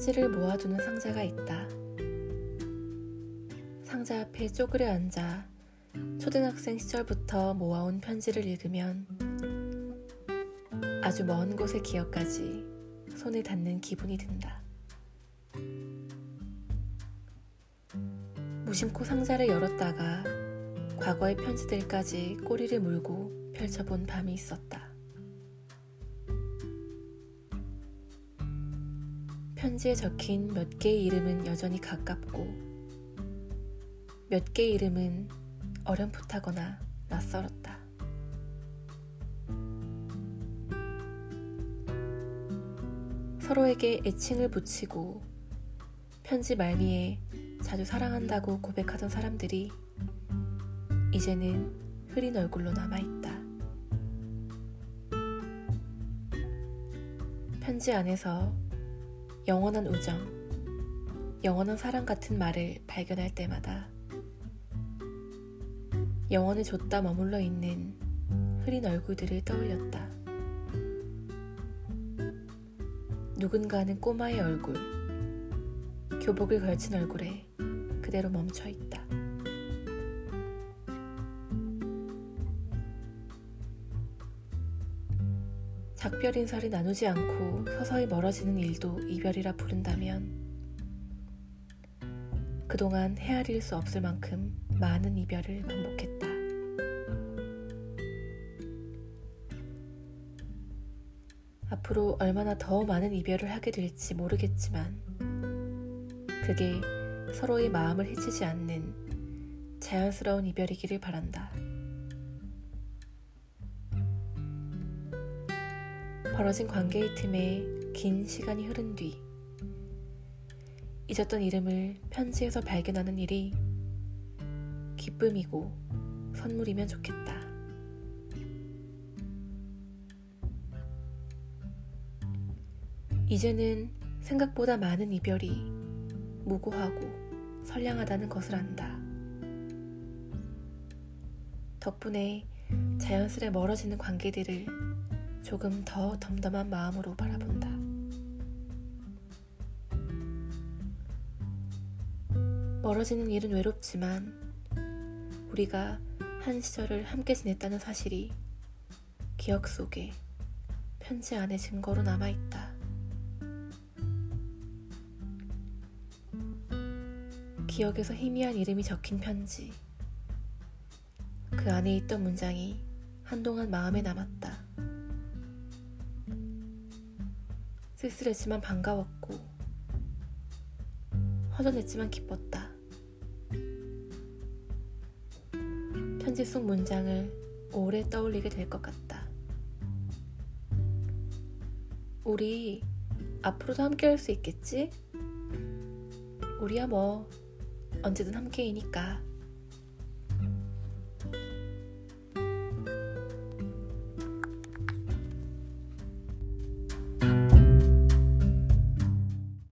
편지를 모아두는 상자가 있다. 상자 앞에 쪼그려 앉아 초등학생 시절부터 모아온 편지를 읽으면 아주 먼 곳의 기억까지 손에 닿는 기분이 든다. 무심코 상자를 열었다가 과거의 편지들까지 꼬리를 물고 펼쳐본 밤이 있었다. 편지에 적힌 몇 개의 이름은 여전히 가깝고 몇 개의 이름은 어렴풋하거나 낯설었다. 서로에게 애칭을 붙이고 편지 말미에 자주 사랑한다고 고백하던 사람들이 이제는 흐린 얼굴로 남아있다. 편지 안에서 영원한 우정, 영원한 사랑 같은 말을 발견할 때마다 영원에 줬다 머물러 있는 흐린 얼굴들을 떠올렸다. 누군가는 꼬마의 얼굴, 교복을 걸친 얼굴에 그대로 멈춰 있다. 작별 인사를 나누지 않고 서서히 멀어지는 일도 이별이라 부른다면 그동안 헤아릴 수 없을 만큼 많은 이별을 반복했다. 앞으로 얼마나 더 많은 이별을 하게 될지 모르겠지만 그게 서로의 마음을 해치지 않는 자연스러운 이별이기를 바란다. 벌어진 관계의 틈에 긴 시간이 흐른 뒤 잊었던 이름을 편지에서 발견하는 일이 기쁨이고 선물이면 좋겠다. 이제는 생각보다 많은 이별이 무고하고 선량하다는 것을 안다. 덕분에 자연스레 멀어지는 관계들을 조금 더 덤덤한 마음으로 바라본다. 멀어지는 일은 외롭지만 우리가 한 시절을 함께 지냈다는 사실이 기억 속에 편지 안에 증거로 남아있다. 기억에서 희미한 이름이 적힌 편지. 그 안에 있던 문장이 한동안 마음에 남았다. 쓸쓸했지만 반가웠고, 허전했지만 기뻤다. 편지 속 문장을 오래 떠올리게 될 것 같다. 우리 앞으로도 함께 할 수 있겠지? 우리야 뭐 언제든 함께이니까.